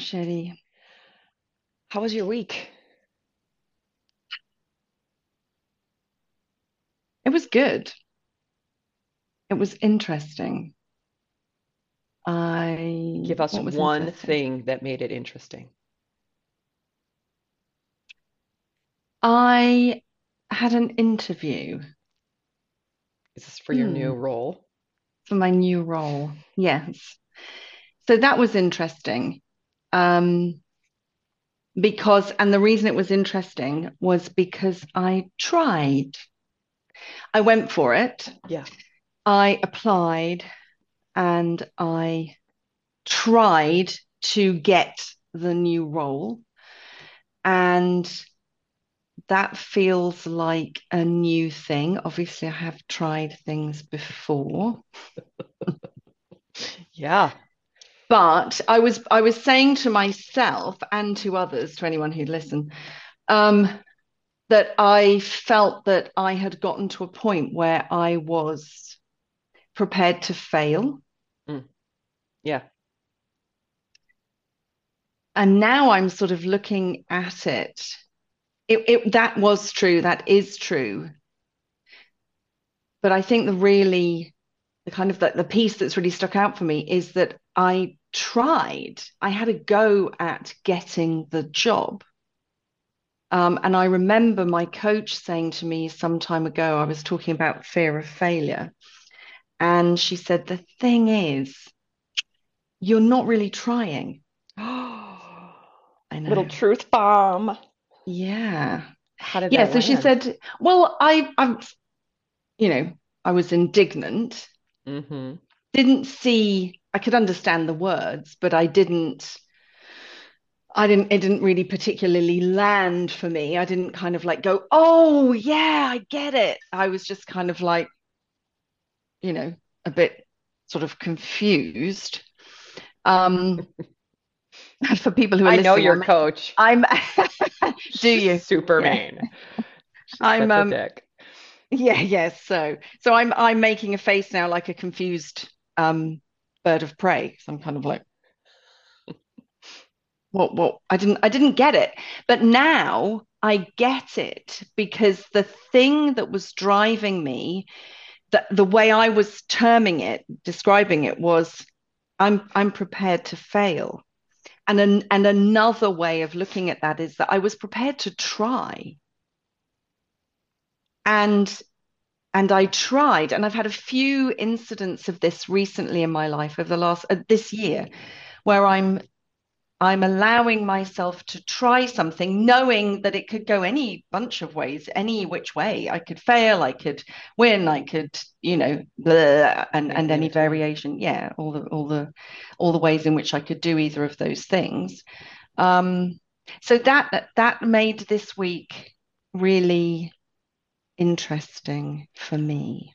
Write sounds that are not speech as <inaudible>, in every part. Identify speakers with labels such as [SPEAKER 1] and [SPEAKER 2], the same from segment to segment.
[SPEAKER 1] chérie.
[SPEAKER 2] How was your week?
[SPEAKER 1] It was good. It was interesting. I,
[SPEAKER 2] Give us
[SPEAKER 1] what was
[SPEAKER 2] one
[SPEAKER 1] interesting?
[SPEAKER 2] thing that made it interesting.
[SPEAKER 1] I had an interview
[SPEAKER 2] Is this for your new
[SPEAKER 1] hmm,
[SPEAKER 2] role?
[SPEAKER 1] for my new role. Yes. So that was interesting. Um, because, and the reason it was interesting was because I tried. I went for it.
[SPEAKER 2] Yeah.
[SPEAKER 1] I applied and I tried to get the new role. And that feels like a new thing. Obviously, I have tried things before, <laughs>
[SPEAKER 2] Yeah.
[SPEAKER 1] But I was I was saying to myself and to others, to anyone who'd listen, um, that I felt that I had gotten to a point where I was prepared to fail.
[SPEAKER 2] Mm, yeah.
[SPEAKER 1] And now I'm sort of looking at it. It, it that was true, that is true. But I think the really the kind of the, the piece that's really stuck out for me is that I tried, I had a go at getting the job. Um, and I remember my coach saying to me some time ago, I was talking about fear of failure. And she said, The thing is, you're not really trying. <gasps> I know.
[SPEAKER 2] Little truth bomb.
[SPEAKER 1] Yeah.
[SPEAKER 2] How did
[SPEAKER 1] Yeah. So she said, Well, I, I'm, you know, I was indignant,
[SPEAKER 2] Mm-hmm.
[SPEAKER 1] didn't see, I could understand the words, but I didn't, I didn't, it didn't really particularly land for me. I didn't kind of like go, Oh, yeah, I get it. I was just kind of like, you know, a bit sort of confused. Um, <laughs> for people who
[SPEAKER 2] I know your
[SPEAKER 1] I'm
[SPEAKER 2] coach.
[SPEAKER 1] I'm <laughs> <laughs> do you?
[SPEAKER 2] super
[SPEAKER 1] Yeah.
[SPEAKER 2] mean.
[SPEAKER 1] I'm um
[SPEAKER 2] dick.
[SPEAKER 1] Yeah, yes. So so I'm I'm making a face now like a confused um bird of prey. So I'm kind of like, <laughs> what what I didn't I didn't get it. But now I get it because the thing that was driving me, the, the way I was terming it, describing it was I'm I'm prepared to fail. And an, and another way of looking at that is that I was prepared to try. And and I tried, and I've had a few incidents of this recently in my life over the last uh, this year, where I'm I'm allowing myself to try something, knowing that it could go any bunch of ways, any which way. I could fail, I could win, I could, you know, blah, and and any variation. Yeah, all the all the all the ways in which I could do either of those things. Um, so that that made this week really interesting for me.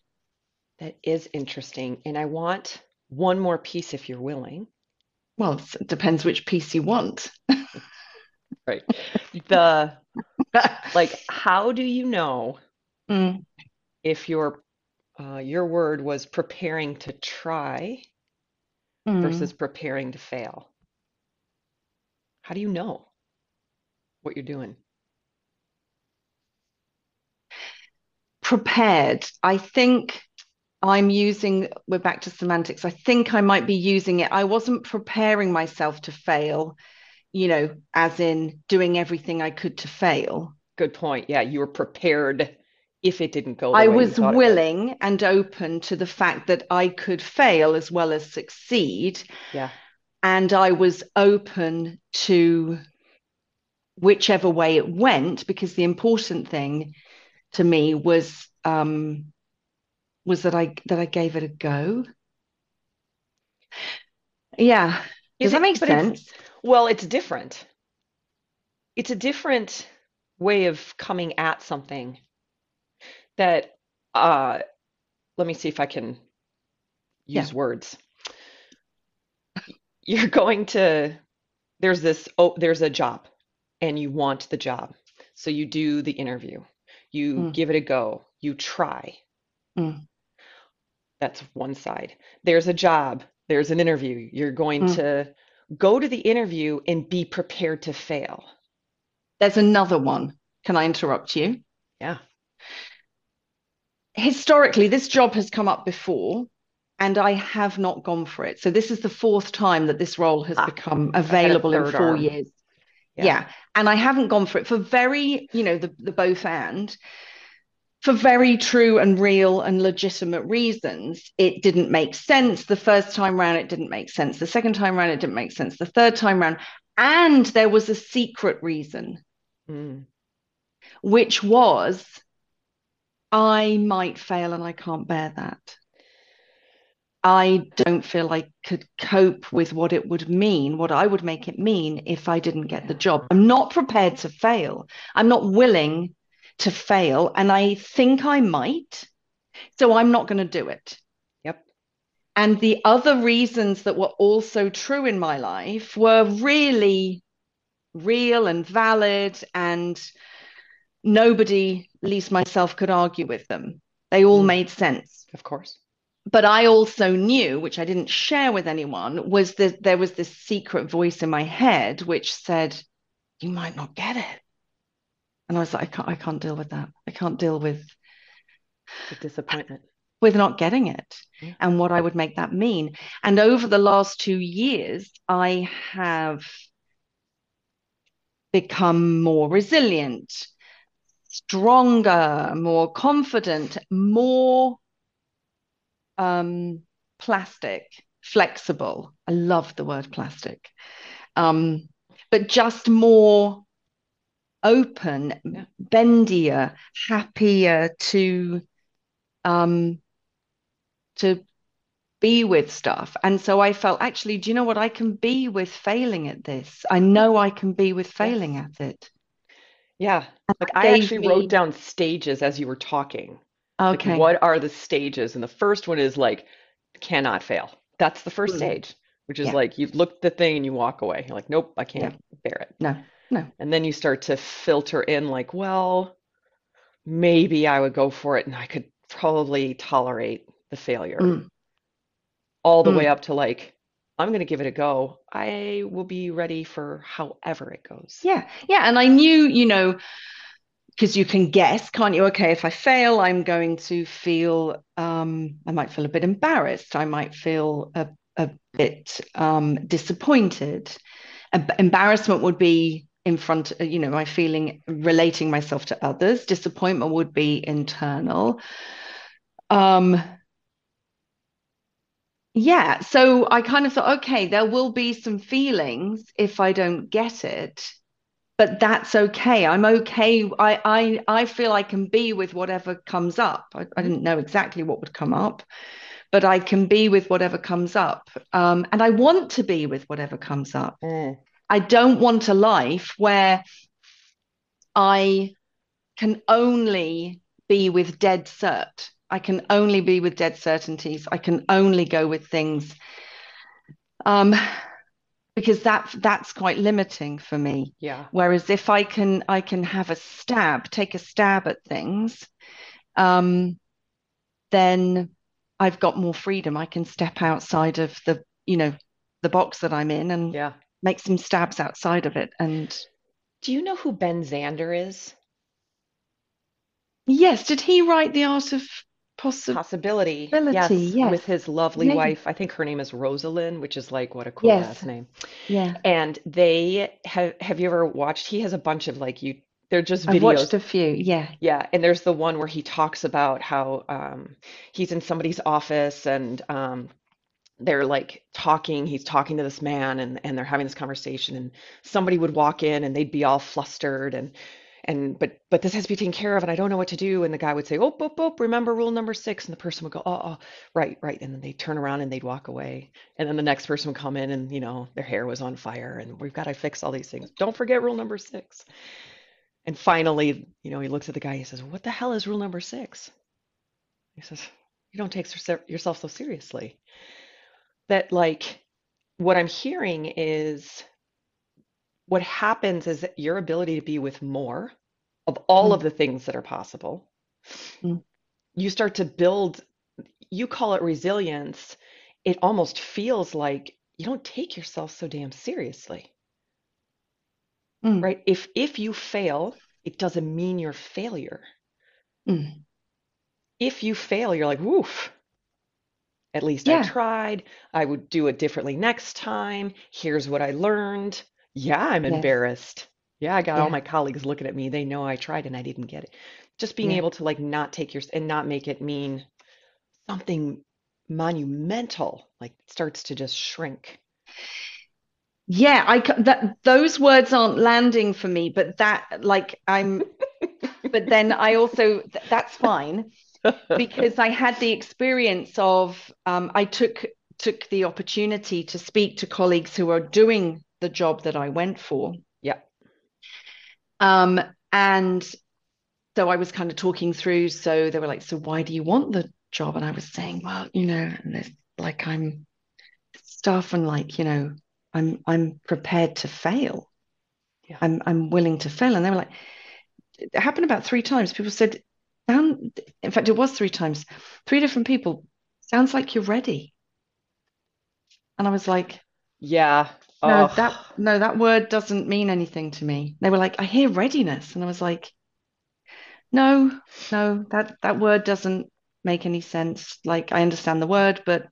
[SPEAKER 2] That is interesting. And I want one more piece if you're willing.
[SPEAKER 1] Well, it depends which piece you want. <laughs>
[SPEAKER 2] Right. The <laughs> like, how do you know
[SPEAKER 1] Mm,
[SPEAKER 2] if your uh, your word was preparing to try versus
[SPEAKER 1] mm.
[SPEAKER 2] preparing to fail? How do you know what you're doing?
[SPEAKER 1] Prepared. I think I'm using, we're back to semantics. I think I might be using it. I wasn't preparing myself to fail, you know, as in doing everything I could to fail.
[SPEAKER 2] Good point. Yeah, you were prepared if it didn't go
[SPEAKER 1] I was willing and open to the fact that I could fail as well as succeed.
[SPEAKER 2] Yeah.
[SPEAKER 1] And I was open to whichever way it went, because the important thing to me was um, was that I that I gave it a go. Yeah. Does that make
[SPEAKER 2] but it's,
[SPEAKER 1] sense?
[SPEAKER 2] well, it's different. It's a different way of coming at something that, uh, let me see if I can
[SPEAKER 1] Yeah.
[SPEAKER 2] use words. You're going to, there's this, oh, there's a job and you want the job. So you do the interview, you
[SPEAKER 1] Mm,
[SPEAKER 2] give it a go, you try.
[SPEAKER 1] mm,
[SPEAKER 2] That's one side. There's a job, there's an interview. You're going
[SPEAKER 1] mm,
[SPEAKER 2] to go to the interview and be prepared to fail.
[SPEAKER 1] There's another one. Can I interrupt you?
[SPEAKER 2] Yeah.
[SPEAKER 1] Historically, this job has come up before and I have not gone for it. So this is the fourth time that this role has
[SPEAKER 2] Ah,
[SPEAKER 1] become
[SPEAKER 2] I had a
[SPEAKER 1] available in four
[SPEAKER 2] arm.
[SPEAKER 1] years.
[SPEAKER 2] Yeah.
[SPEAKER 1] Yeah. And I haven't gone for it for very, you know, the, the both and for very true and real and legitimate reasons. It didn't make sense. The first time round, it didn't make sense. The second time round, it didn't make sense. The third time round, and there was a secret reason,
[SPEAKER 2] Mm.
[SPEAKER 1] which was I might fail and I can't bear that. I don't feel I could cope with what it would mean, what I would make it mean if I didn't get the job. I'm not prepared to fail. I'm not willing to fail. And I think I might. So I'm not going to do it.
[SPEAKER 2] Yep.
[SPEAKER 1] And the other reasons that were also true in my life were really real and valid. And nobody, least myself, could argue with them. They all
[SPEAKER 2] Mm.
[SPEAKER 1] made sense
[SPEAKER 2] Of course.
[SPEAKER 1] But I also knew, which I didn't share with anyone, was that there was this secret voice in my head which said, "You might not get it," and I was like, "I can't, I can't deal with that. I can't deal with
[SPEAKER 2] The disappointment.
[SPEAKER 1] with not getting it
[SPEAKER 2] Yeah.
[SPEAKER 1] and what I would make that mean." And over the last two years, I have become more resilient, stronger, more confident, more um, plastic, flexible. I love the word plastic. Um, but just more open,
[SPEAKER 2] Yeah.
[SPEAKER 1] bendier, happier to um to be with stuff. And so I felt actually, do you know what? I can be with failing at this. I know I can be with failing at it.
[SPEAKER 2] Yeah. Like I actually
[SPEAKER 1] me
[SPEAKER 2] wrote down stages as you were talking. Like
[SPEAKER 1] okay.
[SPEAKER 2] what are the stages? And the first one is like cannot fail. That's the first
[SPEAKER 1] Mm.
[SPEAKER 2] stage, which is
[SPEAKER 1] Yeah.
[SPEAKER 2] like you look at the thing and you walk away. You're like, nope, I can't bear it.
[SPEAKER 1] No, no.
[SPEAKER 2] And then you start to filter in like, well, maybe I would go for it and I could probably tolerate the failure.
[SPEAKER 1] Mm.
[SPEAKER 2] All the
[SPEAKER 1] Mm.
[SPEAKER 2] way up to like, I'm going to give it a go. I will be ready for however it goes.
[SPEAKER 1] Yeah, yeah. And I knew, you know, because you can guess, can't you? Okay, if I fail, I'm going to feel, um, I might feel a bit embarrassed. I might feel a, a bit um, disappointed. Em- embarrassment would be in front, uh, you know, my feeling relating myself to others. Disappointment would be internal. Um, yeah, so I kind of thought, okay, there will be some feelings if I don't get it but that's okay. I'm okay. I I I feel I can be with whatever comes up. I, I didn't know exactly what would come up, but I can be with whatever comes up. Um, and I want to be with whatever comes up.
[SPEAKER 2] Mm.
[SPEAKER 1] I don't want a life where I can only be with dead cert. I can only be with dead certainties. I can only go with things. Um, because that that's quite limiting for me.
[SPEAKER 2] Yeah.
[SPEAKER 1] Whereas if I can I can have a stab, take a stab at things, um, then I've got more freedom. I can step outside of the, you know, the box that I'm in and
[SPEAKER 2] Yeah.
[SPEAKER 1] make some stabs outside of it. And
[SPEAKER 2] Do you know who Ben Zander is?
[SPEAKER 1] yes, did he write The Art of Possibility?
[SPEAKER 2] Possibility. Yes,
[SPEAKER 1] yes.
[SPEAKER 2] with his lovely wife. I think her name is Rosalind, which is like what a cool
[SPEAKER 1] Yes.
[SPEAKER 2] last name.
[SPEAKER 1] Yeah.
[SPEAKER 2] And they have have you ever watched? He has a bunch of like you they're just videos.
[SPEAKER 1] I've watched a few. Yeah.
[SPEAKER 2] Yeah, and there's the one where he talks about how um, he's in somebody's office and um, they're like talking. He's talking to this man, and and they're having this conversation. And somebody would walk in, and they'd be all flustered, and and but but this has to be taken care of, and I don't know what to do. And the guy would say, "Oh, oh, oh, remember rule number six. And the person would go, "Oh, oh, right, right." And then they'd turn around and they'd walk away. And then the next person would come in, and you know their hair was on fire, and we've got to fix all these things. Don't forget rule number six. And finally, you know, he looks at the guy. He says, "What the hell is rule number six? He says, "You don't take yourself so seriously." That like what I'm hearing is what happens is that your ability to be with more of all
[SPEAKER 1] Mm.
[SPEAKER 2] of the things that are possible.
[SPEAKER 1] Mm.
[SPEAKER 2] You start to build, you call it resilience. It almost feels like you don't take yourself so damn seriously,
[SPEAKER 1] Mm,
[SPEAKER 2] right? If if you fail, it doesn't mean you're failure.
[SPEAKER 1] mm.
[SPEAKER 2] If you fail, you're like, woof, at least I tried. I would do it differently next time. Here's what I learned. Yeah, I'm
[SPEAKER 1] Yes.
[SPEAKER 2] embarrassed. Yeah, I got all
[SPEAKER 1] Yeah.
[SPEAKER 2] my colleagues looking at me. They know I tried and I didn't get it. Just being
[SPEAKER 1] Yeah.
[SPEAKER 2] able to like not take your and not make it mean something monumental, like starts to just shrink.
[SPEAKER 1] Yeah, I c- that those words aren't landing for me, but that like I'm <laughs> but then I also th that's fine because I had the experience of um, I took took the opportunity to speak to colleagues who are doing the job that I went for.
[SPEAKER 2] Yeah.
[SPEAKER 1] Um, and so I was kind of talking through. So they were like, "So why do you want the job?" And I was saying, "Well, you know, like I'm stuff and like, you know, I'm I'm prepared to fail.
[SPEAKER 2] Yeah.
[SPEAKER 1] I'm I'm willing to fail." And they were like, it happened about three times. People said, "Sound." In fact, it was three times. Three different people. Sounds like you're ready. And I was like,
[SPEAKER 2] Yeah.
[SPEAKER 1] No,
[SPEAKER 2] Oh,
[SPEAKER 1] that no, that word doesn't mean anything to me. They were like, I hear readiness, and I was like, no, no, that that word doesn't make any sense. Like I understand the word, but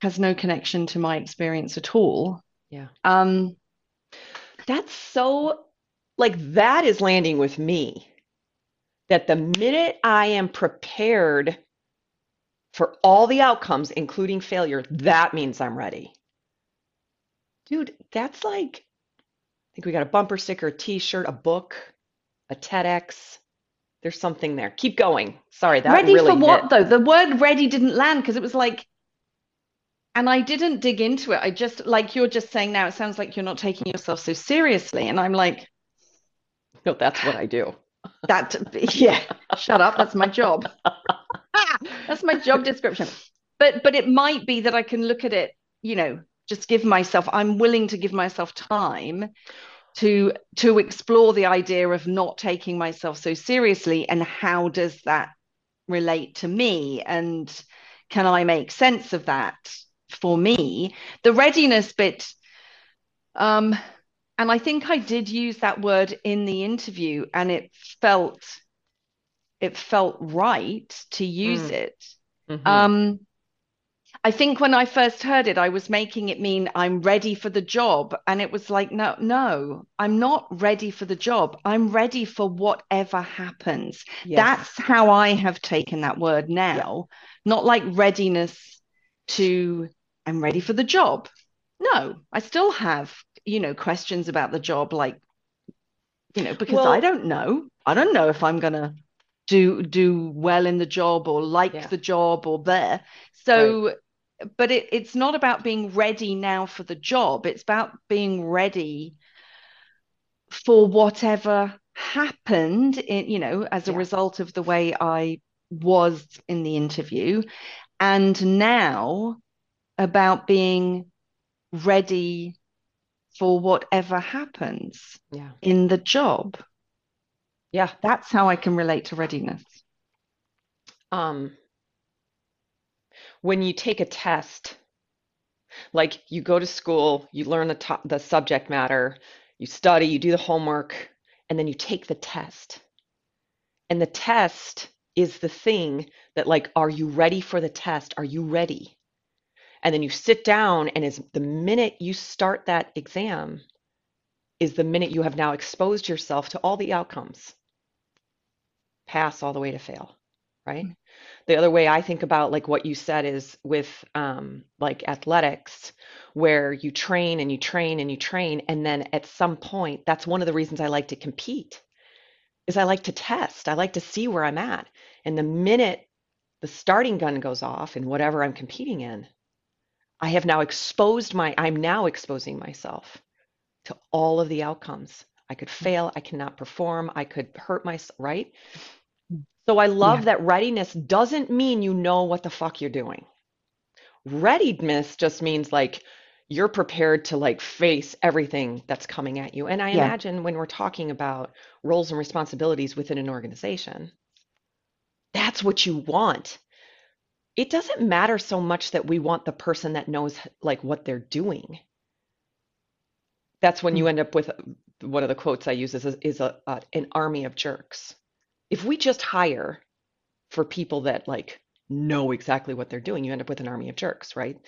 [SPEAKER 1] has no connection to my experience at all.
[SPEAKER 2] yeah.
[SPEAKER 1] Um,
[SPEAKER 2] That's so like that is landing with me. That the minute I am prepared for all the outcomes, including failure, that means I'm ready. Dude, that's like, I think we got a bumper sticker, a t-shirt, a book, a TEDx. There's something there. Keep going. Sorry, that
[SPEAKER 1] ready
[SPEAKER 2] really
[SPEAKER 1] for what
[SPEAKER 2] hit.
[SPEAKER 1] though? The word ready didn't land because it was like, and I didn't dig into it. I just like you're just saying now, it sounds like you're not taking yourself so seriously. And I'm like,
[SPEAKER 2] No, that's what I do.
[SPEAKER 1] that yeah, shut up, that's my job. <laughs> That's my job description. But but it might be that I can look at it, you know, just give myself, I'm willing to give myself time to to explore the idea of not taking myself so seriously and how does that relate to me and can I make sense of that for me? The readiness bit um and I think I did use that word in the interview and it felt it felt right to use
[SPEAKER 2] Mm.
[SPEAKER 1] it.
[SPEAKER 2] Mhm.
[SPEAKER 1] Um, I think when I first heard it, I was making it mean I'm ready for the job. And it was like, no, no, I'm not ready for the job. I'm ready for whatever happens.
[SPEAKER 2] Yes.
[SPEAKER 1] That's how I have taken that word now, not like readiness to, I'm ready for the job. No, I still have, you know, questions about the job, like, you know, because I don't know. I don't know if I'm gonna do do well in the job or like
[SPEAKER 2] Yeah.
[SPEAKER 1] the job or there. So, but it, it's not about being ready now for the job. It's about being ready for whatever happened in, you know, as a
[SPEAKER 2] Yeah.
[SPEAKER 1] result of the way I was in the interview. And now about being ready for whatever happens
[SPEAKER 2] Yeah.
[SPEAKER 1] in the job.
[SPEAKER 2] Yeah.
[SPEAKER 1] That's how I can relate to readiness.
[SPEAKER 2] Um, when you take a test, like you go to school, you learn the to the subject matter, you study, you do the homework, and then you take the test. And the test is the thing that like, are you ready for the test? Are you ready? And then you sit down, and is the minute you start that exam is the minute you have now exposed yourself to all the outcomes, pass all the way to fail, right? the other way I think about like what you said is with um, like athletics, where you train and you train and you train, and then at some point, that's one of the reasons I like to compete, is I like to test. I like to see where I'm at. And the minute the starting gun goes off in whatever I'm competing in, I have now exposed my, I'm now exposing myself to all of the outcomes. I could fail, I cannot perform, I could hurt myself, right? So I love
[SPEAKER 1] Yeah.
[SPEAKER 2] that readiness doesn't mean you know what the fuck you're doing. Readiness just means like you're prepared to like face everything that's coming at you. And I
[SPEAKER 1] Yeah.
[SPEAKER 2] imagine when we're talking about roles and responsibilities within an organization, that's what you want. it doesn't matter so much that we want the person that knows like what they're doing. That's when you
[SPEAKER 1] Mm.
[SPEAKER 2] end up with one of the quotes I use is, is a, a an army of jerks. If we just hire for people that like know exactly what they're doing, you end up with an army of jerks, right?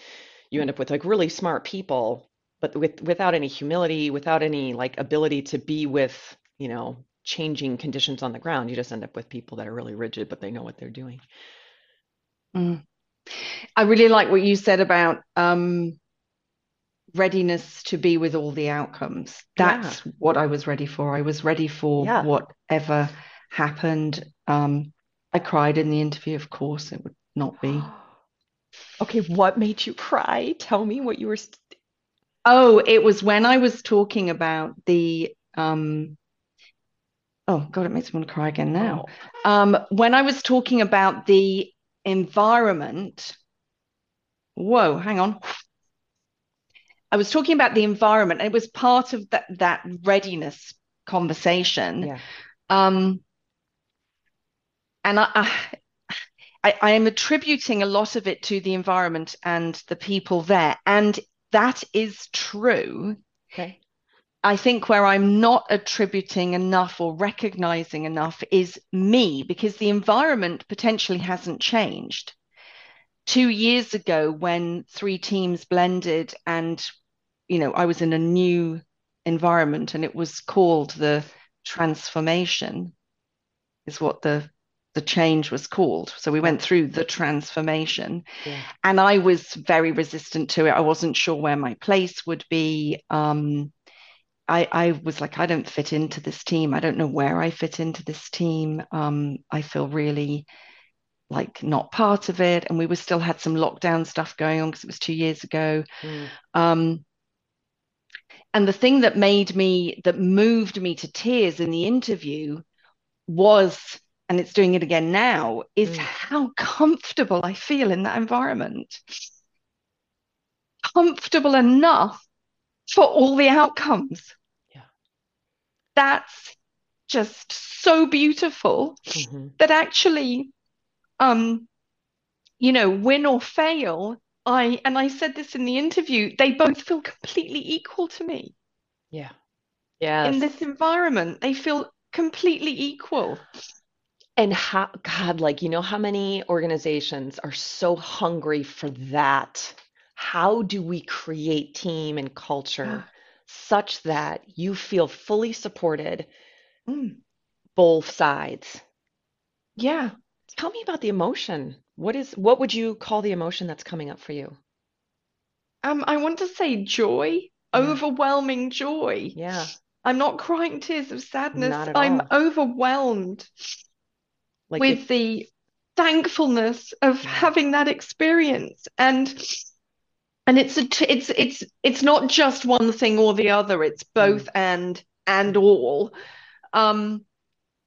[SPEAKER 2] You end up with like really smart people, but with without any humility, without any like ability to be with, you know, changing conditions on the ground. You just end up with people that are really rigid, but they know what they're doing.
[SPEAKER 1] Mm. I really like what you said about um, readiness to be with all the outcomes.
[SPEAKER 2] Yeah.
[SPEAKER 1] That's what I was ready for. I was ready for
[SPEAKER 2] Yeah.
[SPEAKER 1] whatever happened. Um, I cried in the interview, of course, it would not be. <gasps>
[SPEAKER 2] Okay, what made you cry? Tell me what you were. st-
[SPEAKER 1] Oh, it was when I was talking about the um, oh God, it makes me want to cry again now.
[SPEAKER 2] Oh,
[SPEAKER 1] Um, when I was talking about the environment, whoa, hang on. I was talking about the environment, and it was part of that that readiness conversation.
[SPEAKER 2] yeah.
[SPEAKER 1] Um, and I, I, I I am attributing a lot of it to the environment and the people there, and that is true.
[SPEAKER 2] Okay.
[SPEAKER 1] I think where I'm not attributing enough or recognizing enough is me, because the environment potentially hasn't changed. Two years ago, when three teams blended and, you know, I was in a new environment and it was called the transformation, is what the the change was called. So we went through the transformation
[SPEAKER 2] Yeah.
[SPEAKER 1] and I was very resistant to it. I wasn't sure where my place would be. Um, I, I was like, I don't fit into this team. I don't know where I fit into this team. Um, I feel really like not part of it. And we were still had some lockdown stuff going on because it was two years ago.
[SPEAKER 2] Mm.
[SPEAKER 1] Um, and the thing that made me, that moved me to tears in the interview was, and it's doing it again now, is
[SPEAKER 2] Mm.
[SPEAKER 1] how comfortable I feel in that environment. Comfortable enough for all the outcomes.
[SPEAKER 2] Yeah.
[SPEAKER 1] That's just so beautiful
[SPEAKER 2] Mhm.
[SPEAKER 1] that actually, um, you know, win or fail, I, and I said this in the interview, they both feel completely equal to me
[SPEAKER 2] Yeah.
[SPEAKER 1] Yeah.
[SPEAKER 2] In
[SPEAKER 1] this environment. They feel completely equal.
[SPEAKER 2] And how, God, like, you know how many organizations are so hungry for that? How do we create team and culture such that you feel fully supported,
[SPEAKER 1] Mm,
[SPEAKER 2] both sides?
[SPEAKER 1] yeah.
[SPEAKER 2] Tell me about the emotion. What is, what would you call the emotion that's coming up for you?
[SPEAKER 1] Um, I want to say joy,
[SPEAKER 2] Yeah.
[SPEAKER 1] overwhelming joy.
[SPEAKER 2] Yeah.
[SPEAKER 1] I'm not crying tears of sadness.
[SPEAKER 2] Not at
[SPEAKER 1] I'm
[SPEAKER 2] all.
[SPEAKER 1] overwhelmed
[SPEAKER 2] Like
[SPEAKER 1] with
[SPEAKER 2] it,
[SPEAKER 1] the thankfulness of having that experience. And and it's a t- it's it's it's not just one thing or the other. It's both and and all. Um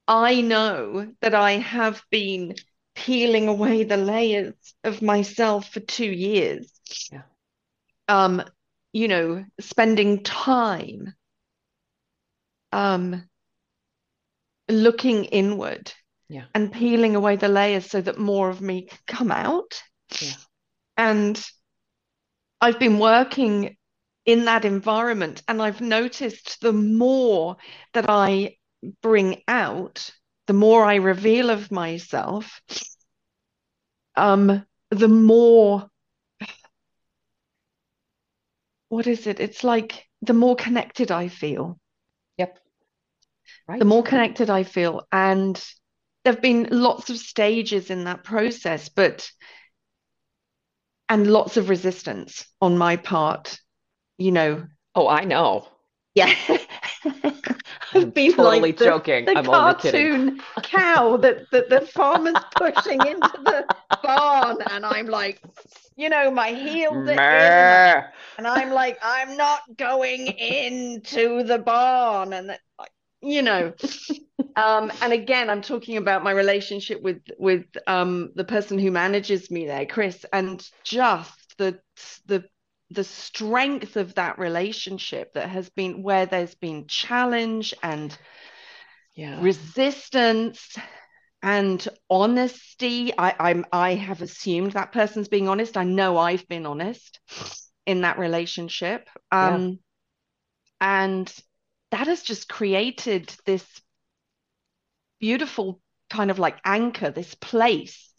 [SPEAKER 1] I know that I have been peeling away the layers of myself for two years.
[SPEAKER 2] Yeah.
[SPEAKER 1] um you know spending time um looking inward
[SPEAKER 2] Yeah.
[SPEAKER 1] and peeling away the layers so that more of me can come out.
[SPEAKER 2] Yeah.
[SPEAKER 1] And I've been working in that environment, and I've noticed the more that I bring out, the more I reveal of myself, um, the more, what is it? It's like the more connected I feel.
[SPEAKER 2] yep. right.
[SPEAKER 1] the more connected I feel. And there have been lots of stages in that process, but and lots of resistance on my part, you know.
[SPEAKER 2] Oh, I know.
[SPEAKER 1] Yeah. <laughs> I've been
[SPEAKER 2] totally
[SPEAKER 1] like the,
[SPEAKER 2] joking.
[SPEAKER 1] the
[SPEAKER 2] I'm
[SPEAKER 1] cartoon cow that, that the farmer's pushing into the barn, and I'm like, you know, my heels in, and I'm like, I'm not going into the barn, and that, you know. Um, and again, I'm talking about my relationship with with um, the person who manages me there, Chris, and just the the the strength of that relationship that has been where there's been challenge and
[SPEAKER 2] Yeah.
[SPEAKER 1] resistance and honesty. I, I'm I have assumed that person's being honest. I know I've been honest in that relationship. Um, yeah. and that has just created this beautiful kind of like anchor, this place.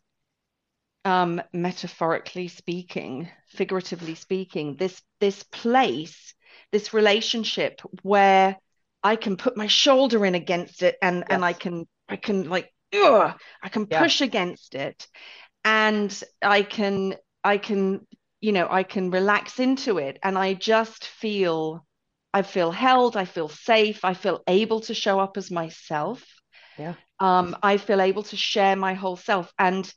[SPEAKER 1] Um, metaphorically speaking, figuratively speaking, this this place, this relationship where I can put my shoulder in against it and yes. and I can I can like ugh, I can yeah. push against it and I can I can you know I can relax into it and I just feel I feel held I feel safe I feel able to show up as myself.
[SPEAKER 2] Yeah.
[SPEAKER 1] Um I feel able to share my whole self. And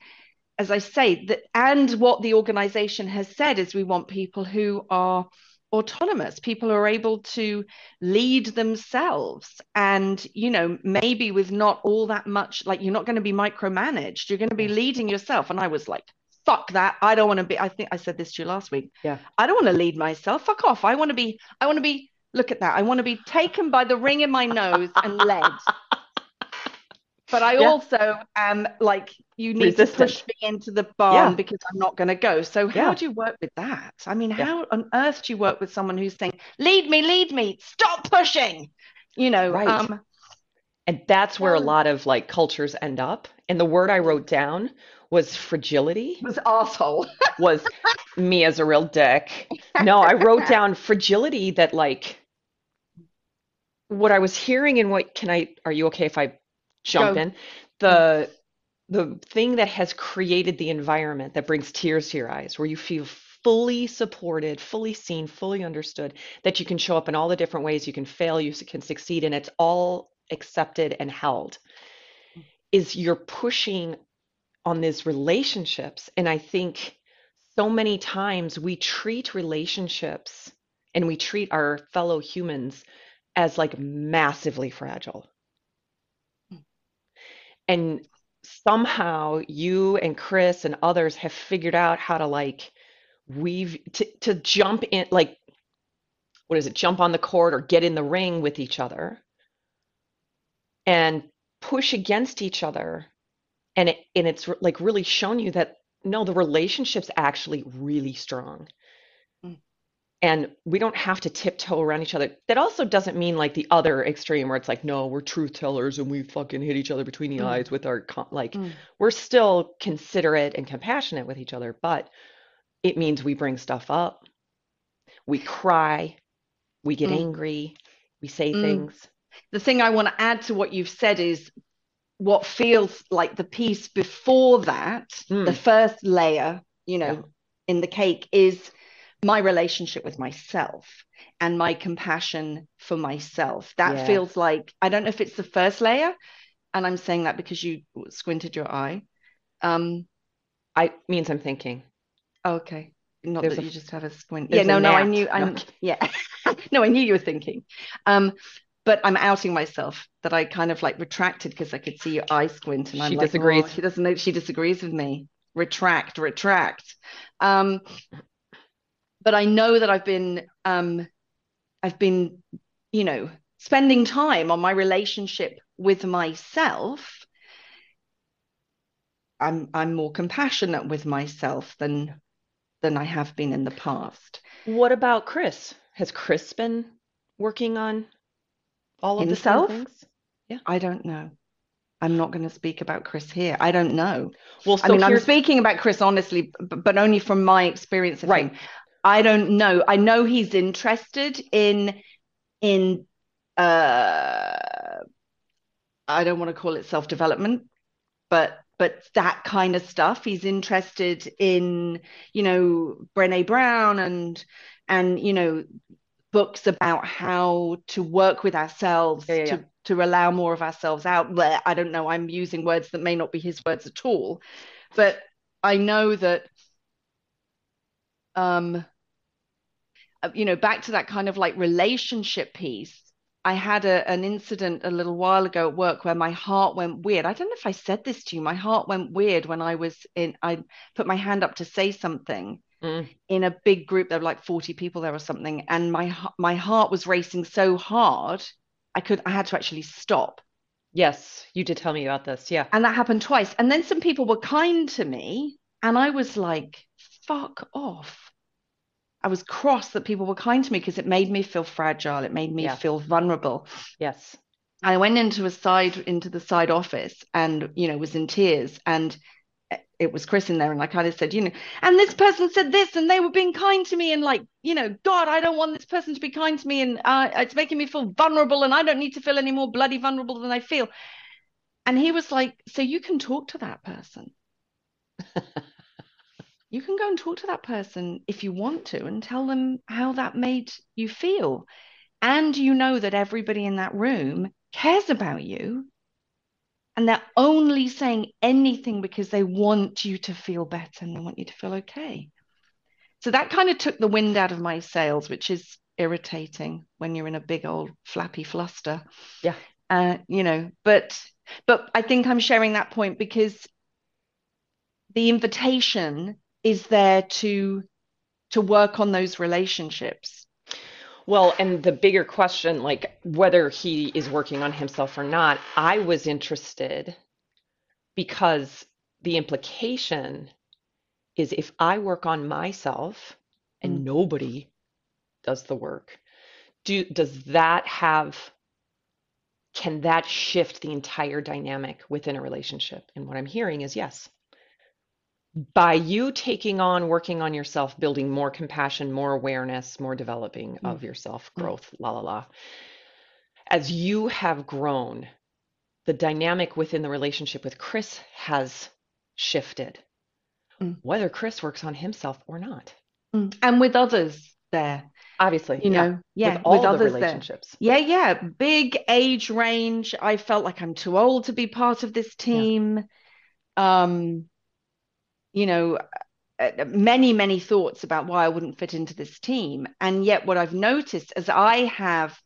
[SPEAKER 1] as I say that and what the organization has said is we want people who are autonomous people who are able to lead themselves. And you know maybe with not all that much like you're not going to be micromanaged you're going to be leading yourself. And i was like fuck that. I don't want to be i think i said this to you last week.
[SPEAKER 2] Yeah.
[SPEAKER 1] I don't want to lead myself. Fuck off. I want to be i want to be look at that i want to be taken by the ring in my nose and led but I yeah. also am like, you need Resistant. to push me into the barn yeah. because I'm not going to go. So how yeah. do you work with that? I mean, how on earth do you work with someone who's saying, "Lead me, lead me, stop pushing"? You know,
[SPEAKER 2] right. Um, and that's where a lot of like cultures end up. And the word I wrote down was fragility.
[SPEAKER 1] Was asshole.
[SPEAKER 2] was me as a real dick. <laughs> No, I wrote down fragility that like what I was hearing and what can I are you okay if I jump Go. in. The the thing that has created the environment that brings tears to your eyes, where you feel fully supported, fully seen, fully understood, that you can show up in all the different ways you can fail, you can succeed, and it's all accepted and held, is you're pushing on these relationships. And I think so many times we treat relationships and we treat our fellow humans as like massively fragile. Hmm. And somehow you and Chris and others have figured out how to like weave to, to jump in like what is it jump on the court or get in the ring with each other and push against each other. And it and it's like really shown you that no the relationship's actually really strong and we don't have to tiptoe around each other. That also doesn't mean like the other extreme where it's like, no, we're truth tellers and we fucking hit each other between the mm. eyes with our like. Mm. We're still considerate and compassionate with each other, but it means we bring stuff up, we cry, we get mm. angry, we say mm. things.
[SPEAKER 1] The thing I want to add to what you've said is what feels like the piece before that, the mm. first layer, you know, yeah. in the cake is my relationship with myself and my compassion for myself. That yeah. feels like I don't know if it's the first layer, and I'm saying that because you squinted your eye. Um,
[SPEAKER 2] I means I'm thinking.
[SPEAKER 1] Okay, not there's that a, you just have a squint. Yeah, no, no, I knew. I yeah, <laughs> no, I knew you were thinking. Um, but I'm outing myself that I kind of like retracted because I could see your eye squint, and I'm
[SPEAKER 2] she
[SPEAKER 1] like,
[SPEAKER 2] disagrees. Oh,
[SPEAKER 1] she doesn't know. She disagrees with me. Retract, retract. Um, but I know that I've been um, I've been, you know, spending time on my relationship with myself. I'm I'm more compassionate with myself than than I have been in the past.
[SPEAKER 2] What about Chris? Has Chris been working on all of
[SPEAKER 1] himself?
[SPEAKER 2] the things?
[SPEAKER 1] Yeah. I don't know. I'm not going to speak about Chris here. I don't know. Well, so I mean, I'm speaking about Chris honestly, but, but only from my experience of
[SPEAKER 2] right.
[SPEAKER 1] him. I don't know. I know he's interested in in uh I don't want to call it self-development, but but that kind of stuff. He's interested in, you know, Brene Brown and and you know, books about how to work with ourselves yeah, yeah, to yeah. to allow more of ourselves out there. I don't know. I'm using words that may not be his words at all, but I know that um you know, back to that kind of like relationship piece. I had a, an incident a little while ago at work where my heart went weird. I don't know if I said this to you. My heart went weird when I was in, I put my hand up to say something mm. in a big group. There were like 40 people there or something. And my, my heart was racing so hard. I could, I had to actually stop.
[SPEAKER 2] Yes, you did tell me about this. Yeah.
[SPEAKER 1] And that happened twice. And then some people were kind to me, and I was like, fuck off. I was cross that people were kind to me because it made me feel fragile. It made me
[SPEAKER 2] Yeah.
[SPEAKER 1] feel vulnerable.
[SPEAKER 2] Yes.
[SPEAKER 1] I went into a side into the side office and you know was in tears and it was Chris in there and I kind of said you know and this person said this and they were being kind to me and like you know God I don't want this person to be kind to me and uh, it's making me feel vulnerable and I don't need to feel any more bloody vulnerable than I feel and he was like so you can talk to that person <laughs> you can go and talk to that person if you want to and tell them how that made you feel and you know that everybody in that room cares about you and they're only saying anything because they want you to feel better and they want you to feel okay. So that kind of took the wind out of my sails, which is irritating when you're in a big old flappy fluster.
[SPEAKER 2] Yeah.
[SPEAKER 1] Uh, you know, but but I think I'm sharing that point because the invitation is there to to work on those relationships.
[SPEAKER 2] Well, and the bigger question, like whether he is working on himself or not, I was interested because the implication is if I work on myself and
[SPEAKER 1] Mm.
[SPEAKER 2] nobody does the work, do does that have can that shift the entire dynamic within a relationship? And what I'm hearing is yes. By you taking on working on yourself, building more compassion, more awareness, more developing of yourself,
[SPEAKER 1] Mm.
[SPEAKER 2] growth, la la la. As you have grown, the dynamic within the relationship with Chris has shifted,
[SPEAKER 1] Mm.
[SPEAKER 2] whether Chris works on himself or not.
[SPEAKER 1] Mm. And with others there,
[SPEAKER 2] Obviously,
[SPEAKER 1] you
[SPEAKER 2] yeah,
[SPEAKER 1] know, yeah,
[SPEAKER 2] with all the
[SPEAKER 1] others there.
[SPEAKER 2] relationships.
[SPEAKER 1] Yeah, yeah, big age range. I felt like I'm too old to be part of this team. Um, you know, uh, many, many thoughts about why I wouldn't fit into this team. And yet, what I've noticed as I have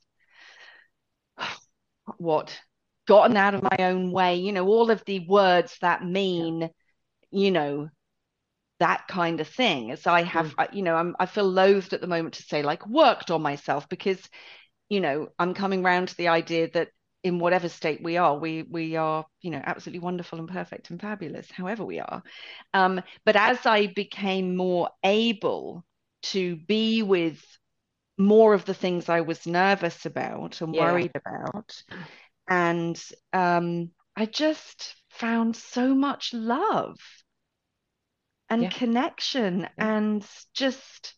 [SPEAKER 1] <sighs> what gotten out of my own way, you know, all of the words that mean, you know, that kind of thing. As I have, I- you know, I'm, I feel loathed at the moment to say like worked on myself because, you know, I'm coming round to the idea that in whatever state we are, we we are, you know, absolutely wonderful and perfect and fabulous, however we are. Um, but as I became more able to be with more of the things I was nervous about and
[SPEAKER 2] Yeah.
[SPEAKER 1] worried about, and um, I just found so much love and
[SPEAKER 2] Yeah.
[SPEAKER 1] connection
[SPEAKER 2] Yeah.
[SPEAKER 1] and just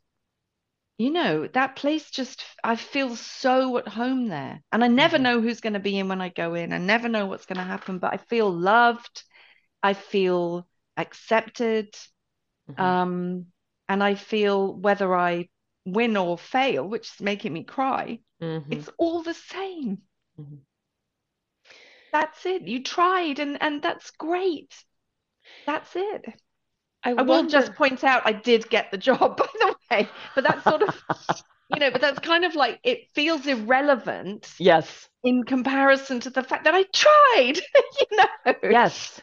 [SPEAKER 1] you know that place just I feel so at home there and I never
[SPEAKER 2] Mhm.
[SPEAKER 1] know who's going to be in when I go in I never know what's going to happen but I feel loved I feel accepted
[SPEAKER 2] Mhm.
[SPEAKER 1] um and I feel whether I win or fail which is making me cry
[SPEAKER 2] Mhm.
[SPEAKER 1] it's all the same
[SPEAKER 2] Mhm.
[SPEAKER 1] that's it you tried and and that's great that's it
[SPEAKER 2] I
[SPEAKER 1] I will just point out I did get the job, <laughs> by the way. But that's sort of, you know, but that's kind of like it feels irrelevant
[SPEAKER 2] Yes.
[SPEAKER 1] in comparison to the fact that I tried, <laughs> you know,
[SPEAKER 2] Yes.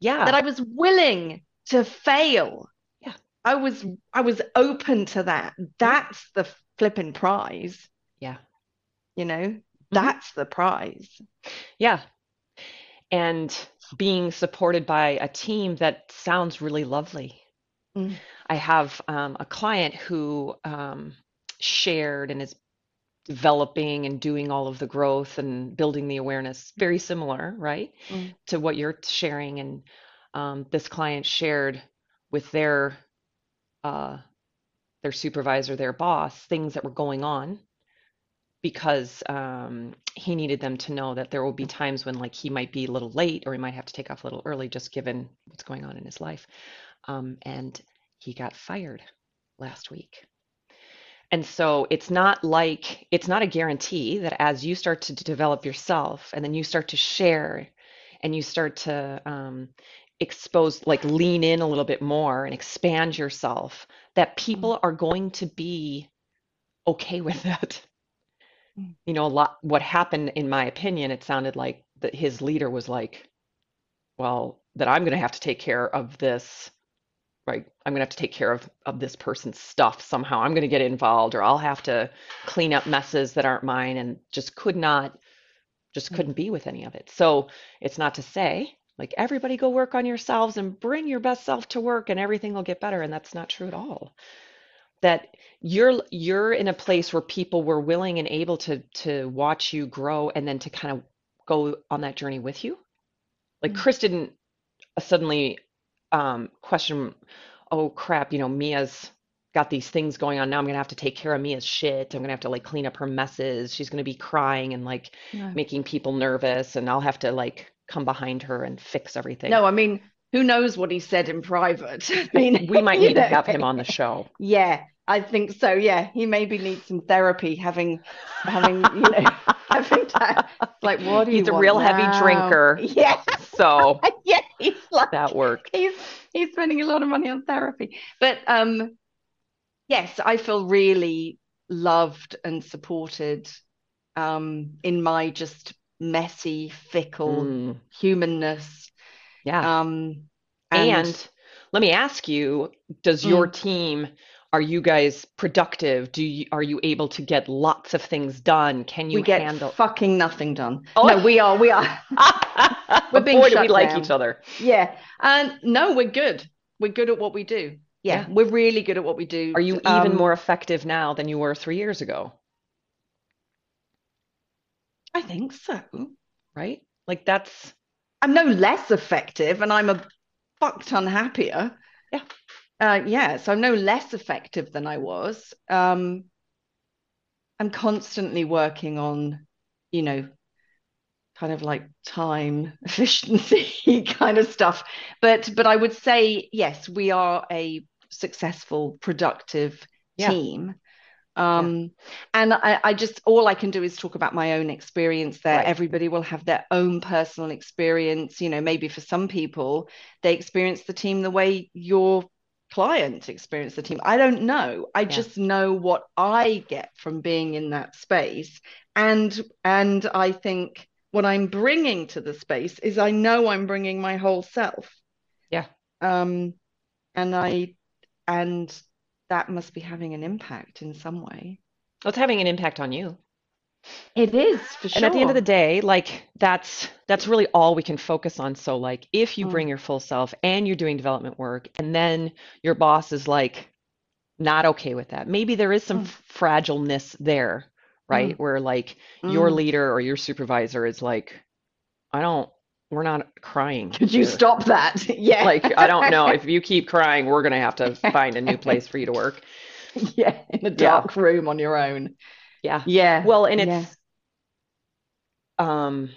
[SPEAKER 2] Yeah.
[SPEAKER 1] that I was willing to fail.
[SPEAKER 2] Yeah.
[SPEAKER 1] I was I was open to that. That's the flipping prize,
[SPEAKER 2] yeah.
[SPEAKER 1] you know.
[SPEAKER 2] Mm-hmm.
[SPEAKER 1] That's the prize.
[SPEAKER 2] Yeah. And being supported by a team that sounds really lovely.
[SPEAKER 1] Mm.
[SPEAKER 2] I have um, a client who um, shared and is developing and doing all of the growth and building the awareness, very similar, right,
[SPEAKER 1] Mm.
[SPEAKER 2] to what you're sharing. And um, this client shared with their uh, their supervisor, their boss, things that were going on because um, he needed them to know that there will be times when like he might be a little late or he might have to take off a little early just given what's going on in his life. Um, and he got fired last week. And so it's not like it's not a guarantee that as you start to develop yourself and then you start to share and you start to um, expose like lean in a little bit more and expand yourself that people are going to be okay <laughs> with that. You know a lot what happened in my opinion it sounded like that his leader was like well that i'm going to have to take care of this right i'm going to have to take care of of this person's stuff somehow i'm going to get involved or i'll have to clean up messes that aren't mine and just could not just
[SPEAKER 1] Mm.
[SPEAKER 2] couldn't be with any of it. So it's not to say like everybody go work on yourselves and bring your best self to work and everything will get better. And that's not true at all. That you're you're in a place where people were willing and able to to watch you grow and then to kind of go on that journey with you. Like
[SPEAKER 1] Mm.
[SPEAKER 2] Chris didn't uh, suddenly um, question, oh crap, you know, Mia's got these things going on now. I'm gonna have to take care of Mia's shit. I'm gonna have to like clean up her messes. She's gonna be crying and like
[SPEAKER 1] No.
[SPEAKER 2] making people nervous, and I'll have to like come behind her and fix everything.
[SPEAKER 1] No, I mean, who knows what he said in private? I <laughs> mean,
[SPEAKER 2] We might need to have him on the show.
[SPEAKER 1] Yeah, I think so. Yeah, he maybe needs some therapy, having, having, you know, <laughs> having to, like, what
[SPEAKER 2] He's a real heavy drinker.
[SPEAKER 1] Yeah,
[SPEAKER 2] So <laughs>
[SPEAKER 1] yeah, he's like,
[SPEAKER 2] that worked.
[SPEAKER 1] he's he's spending a lot of money on therapy. But um, yes, I feel really loved and supported um in my just messy, fickle
[SPEAKER 2] Mm,
[SPEAKER 1] humanness.
[SPEAKER 2] Yeah.
[SPEAKER 1] Um,
[SPEAKER 2] And let me ask you, does your team, are you guys productive? Do you, are you able to get lots of things done? Can you
[SPEAKER 1] we get
[SPEAKER 2] handle?
[SPEAKER 1] fucking nothing done.
[SPEAKER 2] Oh.
[SPEAKER 1] No, we are, we are. <laughs> We're being
[SPEAKER 2] Boy, do we
[SPEAKER 1] shut
[SPEAKER 2] like each other.
[SPEAKER 1] Yeah. And no, we're good. We're good at what we do. Yeah,
[SPEAKER 2] Yeah.
[SPEAKER 1] we're really good at what we do.
[SPEAKER 2] Are you even
[SPEAKER 1] Um,
[SPEAKER 2] more effective now than you were three years ago?
[SPEAKER 1] I think so.
[SPEAKER 2] Right? Like that's,
[SPEAKER 1] I'm no less effective and I'm a fuck ton happier.
[SPEAKER 2] Yeah.
[SPEAKER 1] Uh, yeah, so I'm no less effective than I was. Um, I'm constantly working on, you know, kind of like time <laughs> efficiency <laughs> kind of stuff. But but I would say yes, we are a successful, productive
[SPEAKER 2] Yeah.
[SPEAKER 1] team. Um, and I, I just all I can do is talk about my own experience there.
[SPEAKER 2] Right.
[SPEAKER 1] Everybody will have their own personal experience. You know, maybe for some people, they experience the team the way your client experienced the team. I don't know. I just know what I get from being in that space. And and I think what I'm bringing to the space is I know I'm bringing my whole self.
[SPEAKER 2] Yeah.
[SPEAKER 1] Um, and I and that must be having an impact in some way.
[SPEAKER 2] it's having an impact on you.
[SPEAKER 1] It is for sure.
[SPEAKER 2] And at the end of the day, like that's that's really all we can focus on. So like if you
[SPEAKER 1] Mm.
[SPEAKER 2] bring your full self and you're doing development work and then your boss is like not okay with that. Maybe there is some
[SPEAKER 1] Mm.
[SPEAKER 2] fragileness there, right? Where like your
[SPEAKER 1] Mm.
[SPEAKER 2] leader or your supervisor is like, I don't, we're not crying <laughs>
[SPEAKER 1] Could you stop that? <laughs> Yeah.
[SPEAKER 2] Like, I don't know. If you keep <laughs> crying, we're gonna have to find a new place for you to work.
[SPEAKER 1] Yeah, in a
[SPEAKER 2] Yeah.
[SPEAKER 1] dark room on your own.
[SPEAKER 2] Yeah.
[SPEAKER 1] Yeah.
[SPEAKER 2] Well, and
[SPEAKER 1] Yeah.
[SPEAKER 2] it's um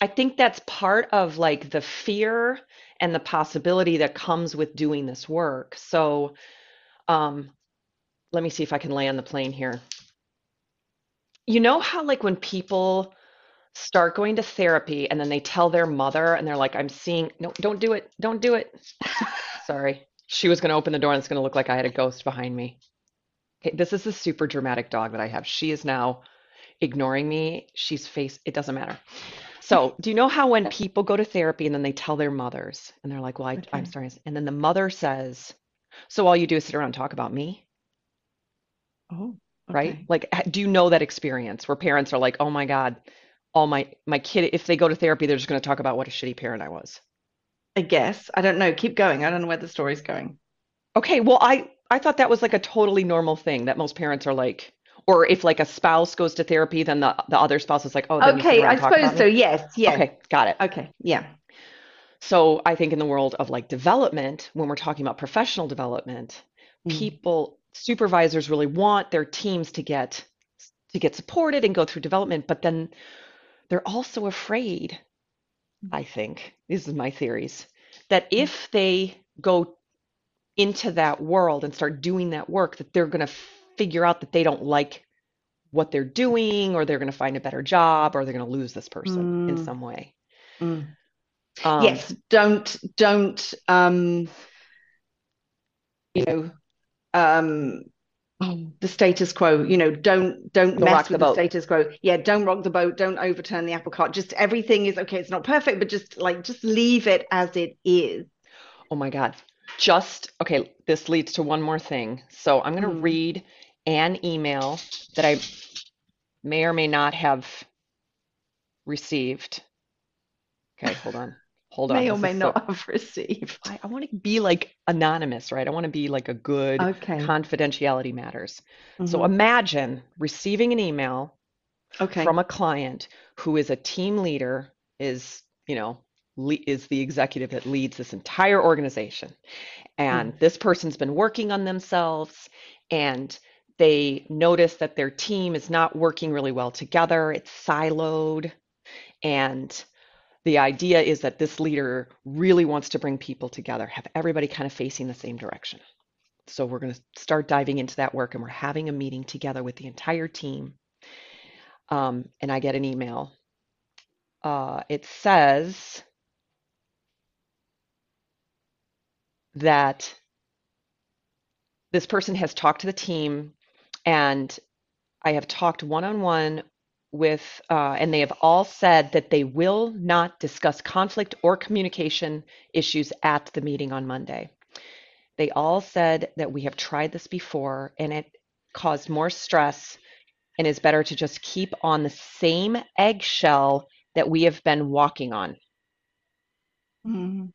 [SPEAKER 2] I think that's part of like the fear and the possibility that comes with doing this work. So um let me see if I can land the plane here. You know how like when people start going to therapy and then they tell their mother and they're like, I'm seeing no, don't do it, don't do it. <laughs> Sorry. She was gonna open the door and it's gonna look like I had a ghost behind me. Okay, this is a super dramatic dog that I have. She is now ignoring me. She's face, it doesn't matter. So, do you know how when <laughs> people go to therapy and then they tell their mothers and they're like, Well, I, I'm sorry. And then the mother says, So all you do is sit around and talk about me,
[SPEAKER 1] Oh,
[SPEAKER 2] right? Like, do you know that experience where parents are like, Oh my God, all my my kid, if they go to therapy, they're just going to talk about what a shitty parent I was.
[SPEAKER 1] I guess. I don't know. Keep going. I don't know where the story's going.
[SPEAKER 2] Okay, well, I I thought that was like a totally normal thing that most parents are like, or if like a spouse goes to therapy, then the the other spouse is like, Oh, then you sit
[SPEAKER 1] Okay, I suppose so. Yes. Yeah.
[SPEAKER 2] Okay, got it.
[SPEAKER 1] Okay. Yeah.
[SPEAKER 2] So I think in the world of like development, when we're talking about professional development,
[SPEAKER 1] Mm.
[SPEAKER 2] people, supervisors really want their teams to get to get supported and go through development, but then they're also afraid, I think, this is my theories, that if they go into that world and start doing that work, that they're going to figure out that they don't like what they're doing, or they're going to find a better job, or they're going to lose this person in
[SPEAKER 1] Mm.
[SPEAKER 2] some way.
[SPEAKER 1] Mm.
[SPEAKER 2] Um,
[SPEAKER 1] Yes. Don't don't um you know um the status quo you know don't don't
[SPEAKER 2] Don't
[SPEAKER 1] mess
[SPEAKER 2] the
[SPEAKER 1] with the
[SPEAKER 2] boat.
[SPEAKER 1] status quo yeah don't rock the boat don't overturn the apple cart just everything is okay it's not perfect but just like just leave it as it is
[SPEAKER 2] Oh my God. Just, okay, this leads to one more thing. So I'm going to
[SPEAKER 1] Mm.
[SPEAKER 2] read an email that I may or may not have received. Okay, hold on. Hold on.
[SPEAKER 1] May or may
[SPEAKER 2] so
[SPEAKER 1] not <laughs> have received.
[SPEAKER 2] I, I want to be like anonymous, right? I want to be like a good
[SPEAKER 1] Okay.
[SPEAKER 2] confidentiality matters. So
[SPEAKER 1] Mhm.
[SPEAKER 2] imagine receiving an email
[SPEAKER 1] Okay.
[SPEAKER 2] from a client who is a team leader, is, you know, le is the executive that leads this entire organization. And
[SPEAKER 1] Mm.
[SPEAKER 2] this person's been working on themselves and they notice that their team is not working really well together. It's siloed. And the idea is that this leader really wants to bring people together, have everybody kind of facing the same direction. So we're going to start diving into that work and we're having a meeting together with the entire team. Um, and I get an email. Uh, it says that this person has talked to the team and I have talked one on one with, uh, and they have all said that they will not discuss conflict or communication issues at the meeting on Monday. They all said that we have tried this before and it caused more stress and is better to just keep on the same eggshell that we have been walking on.
[SPEAKER 1] Mhm.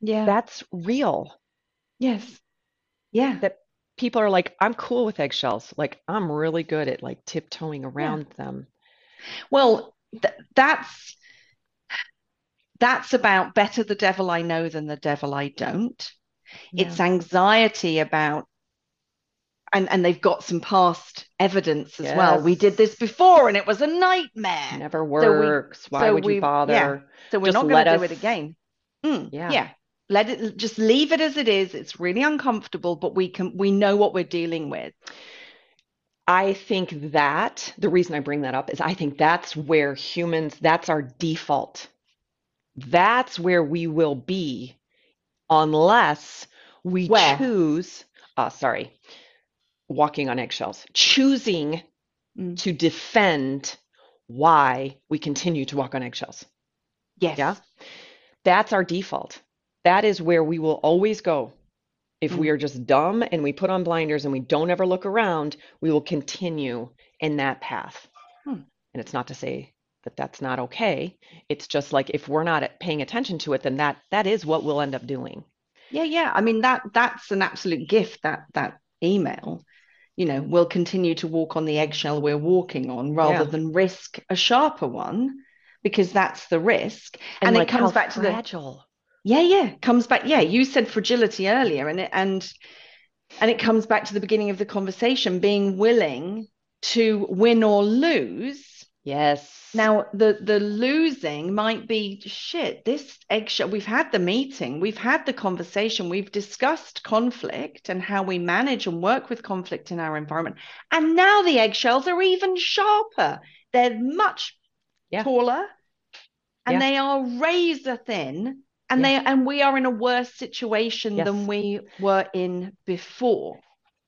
[SPEAKER 1] Yeah.
[SPEAKER 2] That's real.
[SPEAKER 1] Yes. Yeah.
[SPEAKER 2] That people are like, I'm cool with eggshells. Like, I'm really good at like tiptoeing
[SPEAKER 1] Yeah.
[SPEAKER 2] around them.
[SPEAKER 1] Well, th that's that's about better the devil I know than the devil I don't.
[SPEAKER 2] Yeah.
[SPEAKER 1] It's anxiety about and and they've got some past evidence as well. We did this before and it was a nightmare.
[SPEAKER 2] Never
[SPEAKER 1] So we
[SPEAKER 2] works. Why
[SPEAKER 1] so
[SPEAKER 2] would you
[SPEAKER 1] we yeah.
[SPEAKER 2] bother?
[SPEAKER 1] So we're
[SPEAKER 2] Just
[SPEAKER 1] not going to do it again. Mm,
[SPEAKER 2] yeah.
[SPEAKER 1] yeah. Let it just leave it as it is. It's really uncomfortable, but we can we know what we're dealing with.
[SPEAKER 2] I think that the reason I bring that up is I think that's where humans, that's our default. That's where we will be unless we
[SPEAKER 1] Where?
[SPEAKER 2] choose, uh, sorry, walking on eggshells, choosing
[SPEAKER 1] Mm.
[SPEAKER 2] to defend why we continue to walk on eggshells. Yes. Yeah.
[SPEAKER 1] Yes.
[SPEAKER 2] That's our default. That is where we will always go. If we
[SPEAKER 1] Mm.
[SPEAKER 2] are just dumb and we put on blinders and we don't ever look around, we will continue in that path.
[SPEAKER 1] Hmm.
[SPEAKER 2] And it's not to say that that's not okay. It's just like if we're not paying attention to it, then that that is what we'll end up doing.
[SPEAKER 1] Yeah, yeah. I mean that that's an absolute gift that that email. You know, we'll continue to walk on the eggshell we're walking on rather
[SPEAKER 2] Yeah.
[SPEAKER 1] than risk a sharper one because that's the risk.
[SPEAKER 2] And
[SPEAKER 1] And it
[SPEAKER 2] like how
[SPEAKER 1] comes back to the
[SPEAKER 2] fragile.
[SPEAKER 1] Yeah, yeah, comes back. Yeah, you said fragility earlier and it and and it comes back to the beginning of the conversation, being willing to win or lose.
[SPEAKER 2] Yes.
[SPEAKER 1] Now, the the losing might be shit. This eggshell, we've had the meeting, we've had the conversation, we've discussed conflict and how we manage and work with conflict in our environment. And now the eggshells are even sharper. They're much
[SPEAKER 2] Yeah.
[SPEAKER 1] taller and
[SPEAKER 2] Yeah.
[SPEAKER 1] they are razor thin. And
[SPEAKER 2] Yeah.
[SPEAKER 1] they and we are in a worse situation than we were in before.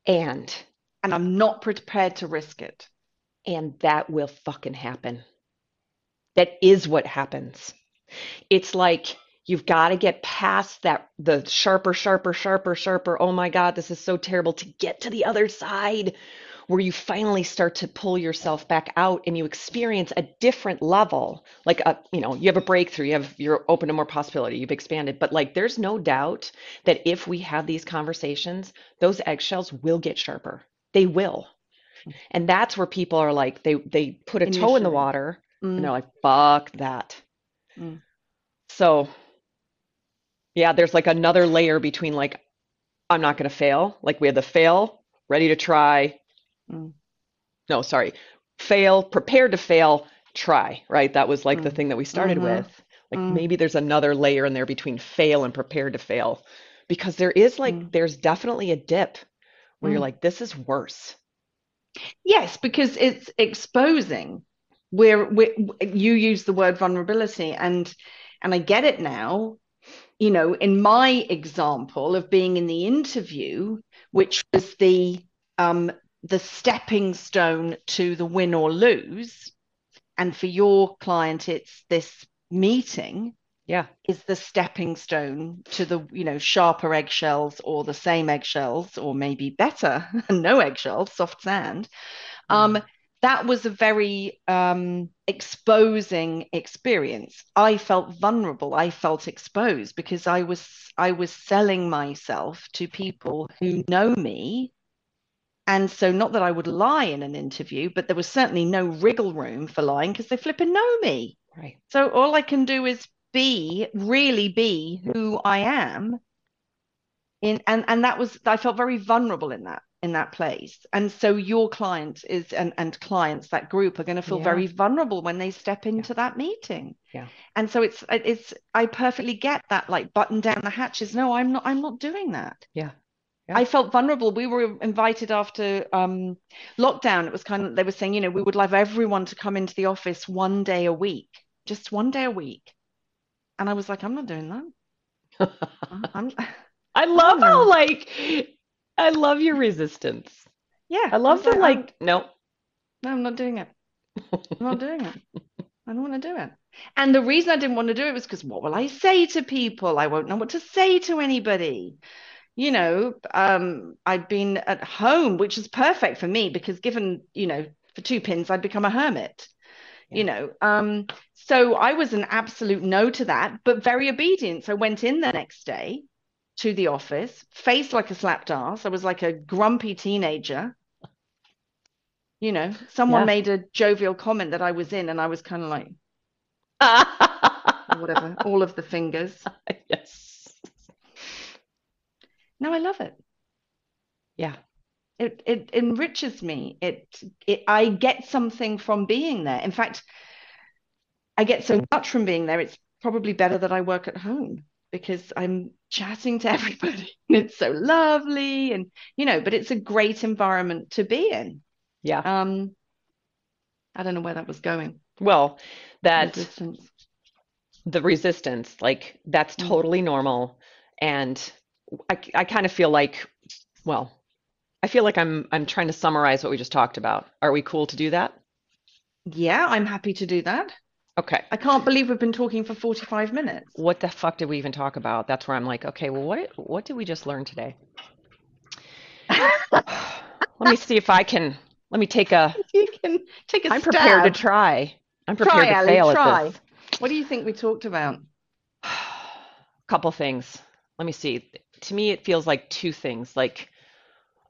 [SPEAKER 2] And
[SPEAKER 1] And I'm not prepared to risk it.
[SPEAKER 2] and that will fucking happen. That is what happens. It's like you've got to get past that the sharper, sharper, sharper, sharper. Oh my God, this is so terrible to get to the other side where you finally start to pull yourself back out and you experience a different level. Like a, you know, you have a breakthrough, you have you're open to more possibility, you've expanded. But like there's no doubt that if we have these conversations, those eggshells will get sharper. They will. And that's where people are like they they put a toe in the water and they're
[SPEAKER 1] Mm,
[SPEAKER 2] like, fuck that.
[SPEAKER 1] mm.
[SPEAKER 2] So, yeah, there's like another layer between like, I'm not going to fail. Like we had the fail, ready to try.
[SPEAKER 1] Mm.
[SPEAKER 2] No, sorry, fail, prepare to fail, try, right? That was like the
[SPEAKER 1] Mm.
[SPEAKER 2] thing that we started
[SPEAKER 1] Mhm.
[SPEAKER 2] with. Like
[SPEAKER 1] Mm.
[SPEAKER 2] maybe there's another layer in there between fail and prepare to fail because there is like,
[SPEAKER 1] Mm.
[SPEAKER 2] there's definitely a dip where you're
[SPEAKER 1] Mm.
[SPEAKER 2] like, this is worse.
[SPEAKER 1] Yes, because it's exposing. Where we you use the word vulnerability, and and I get it now. You know, in my example of being in the interview, which was the um the stepping stone to the win or lose, and for your client, it's this meeting
[SPEAKER 2] Yeah.
[SPEAKER 1] is the stepping stone to the you know sharper eggshells or the same eggshells or maybe better <laughs> no eggshells soft sand um
[SPEAKER 2] Mm.
[SPEAKER 1] that was a very um, exposing experience. I felt vulnerable. I felt exposed because I was I was selling myself to people who know me. And so, not that I would lie in an interview, but there was certainly no wriggle room for lying because they flipping know me.
[SPEAKER 2] Right.
[SPEAKER 1] So all I can do is be, really be who I am. In and and that was I felt very vulnerable in that in that place. And so your client is and, and clients, that group are going to feel
[SPEAKER 2] Yeah.
[SPEAKER 1] very vulnerable when they step into that meeting.
[SPEAKER 2] Yeah.
[SPEAKER 1] And so it's it's I perfectly get that like button down the hatches. No, I'm not I'm not doing that.
[SPEAKER 2] Yeah. Yeah.
[SPEAKER 1] I felt vulnerable. We were invited after um, lockdown. It was kind of they were saying, you know, we would love everyone to come into the office one day a week, just one day a week. And I was like, I'm not doing that. <laughs> I'm,
[SPEAKER 2] I love how like I love your resistance.
[SPEAKER 1] yeah.
[SPEAKER 2] I love the
[SPEAKER 1] like,
[SPEAKER 2] like no.
[SPEAKER 1] No, I'm not doing it. I'm not doing it. <laughs> I don't want to do it. And the reason I didn't want to do it was because what will I say to people? I won't know what to say to anybody. You know, um, I'd been at home, which is perfect for me because given, you know, for two pins, I'd become a hermit. You know, um, so I was an absolute no to that, but very obedient. So I went in the next day to the office, faced like a slapped ass. I was like a grumpy teenager. You know, someone
[SPEAKER 2] Yeah.
[SPEAKER 1] made a jovial comment that I was in, and I was kind of like, <laughs> whatever, all of the fingers.
[SPEAKER 2] yes.
[SPEAKER 1] No, I love it.
[SPEAKER 2] Yeah.
[SPEAKER 1] It it enriches me. It it I get something from being there. In fact, I get so much from being there. It's probably better that I work at home because I'm chatting to <laughs> everybody. and It's so lovely, and you know, but it's a great environment to be in.
[SPEAKER 2] Yeah.
[SPEAKER 1] Um, I don't know where that was going.
[SPEAKER 2] Well, that
[SPEAKER 1] Resistance.
[SPEAKER 2] the resistance, like that's
[SPEAKER 1] Mm.
[SPEAKER 2] totally normal. And I, I kind of feel like, well, I feel like I'm I'm trying to summarize what we just talked about. Are we cool to do that?
[SPEAKER 1] Yeah, I'm happy to do that.
[SPEAKER 2] Okay.
[SPEAKER 1] I can't believe we've been talking for 45 minutes.
[SPEAKER 2] What the fuck did we even talk about? That's where I'm like, okay, well, what what did we just learn today? <sighs> Let me see if I can. Let me take a. <laughs>
[SPEAKER 1] You can take a
[SPEAKER 2] I'm prepared to try. I'm prepared
[SPEAKER 1] Try,
[SPEAKER 2] to fail
[SPEAKER 1] try.
[SPEAKER 2] at this.
[SPEAKER 1] What do you think we talked about?
[SPEAKER 2] A <sighs> couple things. Let me see. To me, it feels like two things. Like,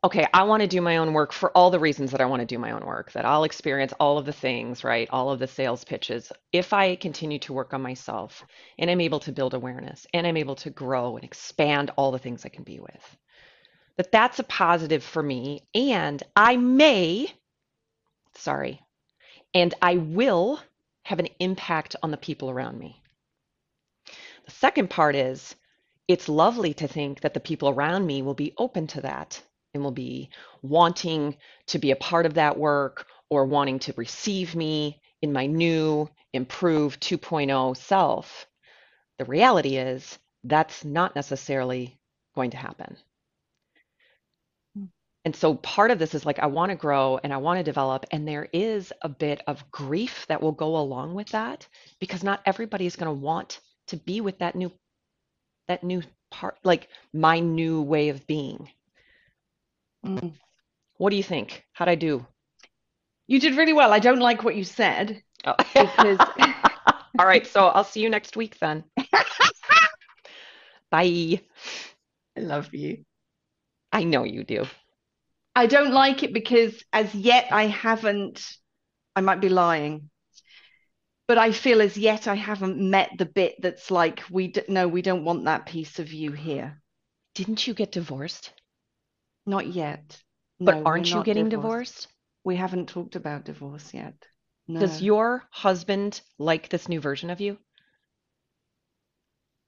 [SPEAKER 2] okay, I want to do my own work for all the reasons that I want to do my own work, that I'll experience all of the things, right? All of the sales pitches. If I continue to work on myself and I'm able to build awareness and I'm able to grow and expand all the things I can be with, that that's a positive for me. And I may, sorry, and I will have an impact on the people around me. The second part is it's lovely to think that the people around me will be open to that and will be wanting to be a part of that work or wanting to receive me in my new, improved 2.0 self. The reality is that's not necessarily going to happen. Hmm. And so part of this is like, I want to grow and I want to develop. And there is a bit of grief that will go along with that because not everybody is going to want to be with that new, that new part, like my new way of being.
[SPEAKER 1] Mm.
[SPEAKER 2] What do you think? How'd I do?
[SPEAKER 1] You did really well. I don't like what you said
[SPEAKER 2] Oh.
[SPEAKER 1] because <laughs>
[SPEAKER 2] All right. So I'll see you next week then. <laughs> Bye.
[SPEAKER 1] I love you.
[SPEAKER 2] I know you do.
[SPEAKER 1] I don't like it because as yet I haven't, I might be lying, but I feel as yet I haven't met the bit that's like, we d- no, we don't want that piece of you here.
[SPEAKER 2] Didn't you get divorced?
[SPEAKER 1] Not yet.
[SPEAKER 2] But
[SPEAKER 1] No,
[SPEAKER 2] aren't you getting
[SPEAKER 1] divorced.
[SPEAKER 2] divorced?
[SPEAKER 1] We haven't talked about divorce yet. No,
[SPEAKER 2] Does your husband like this new version of you?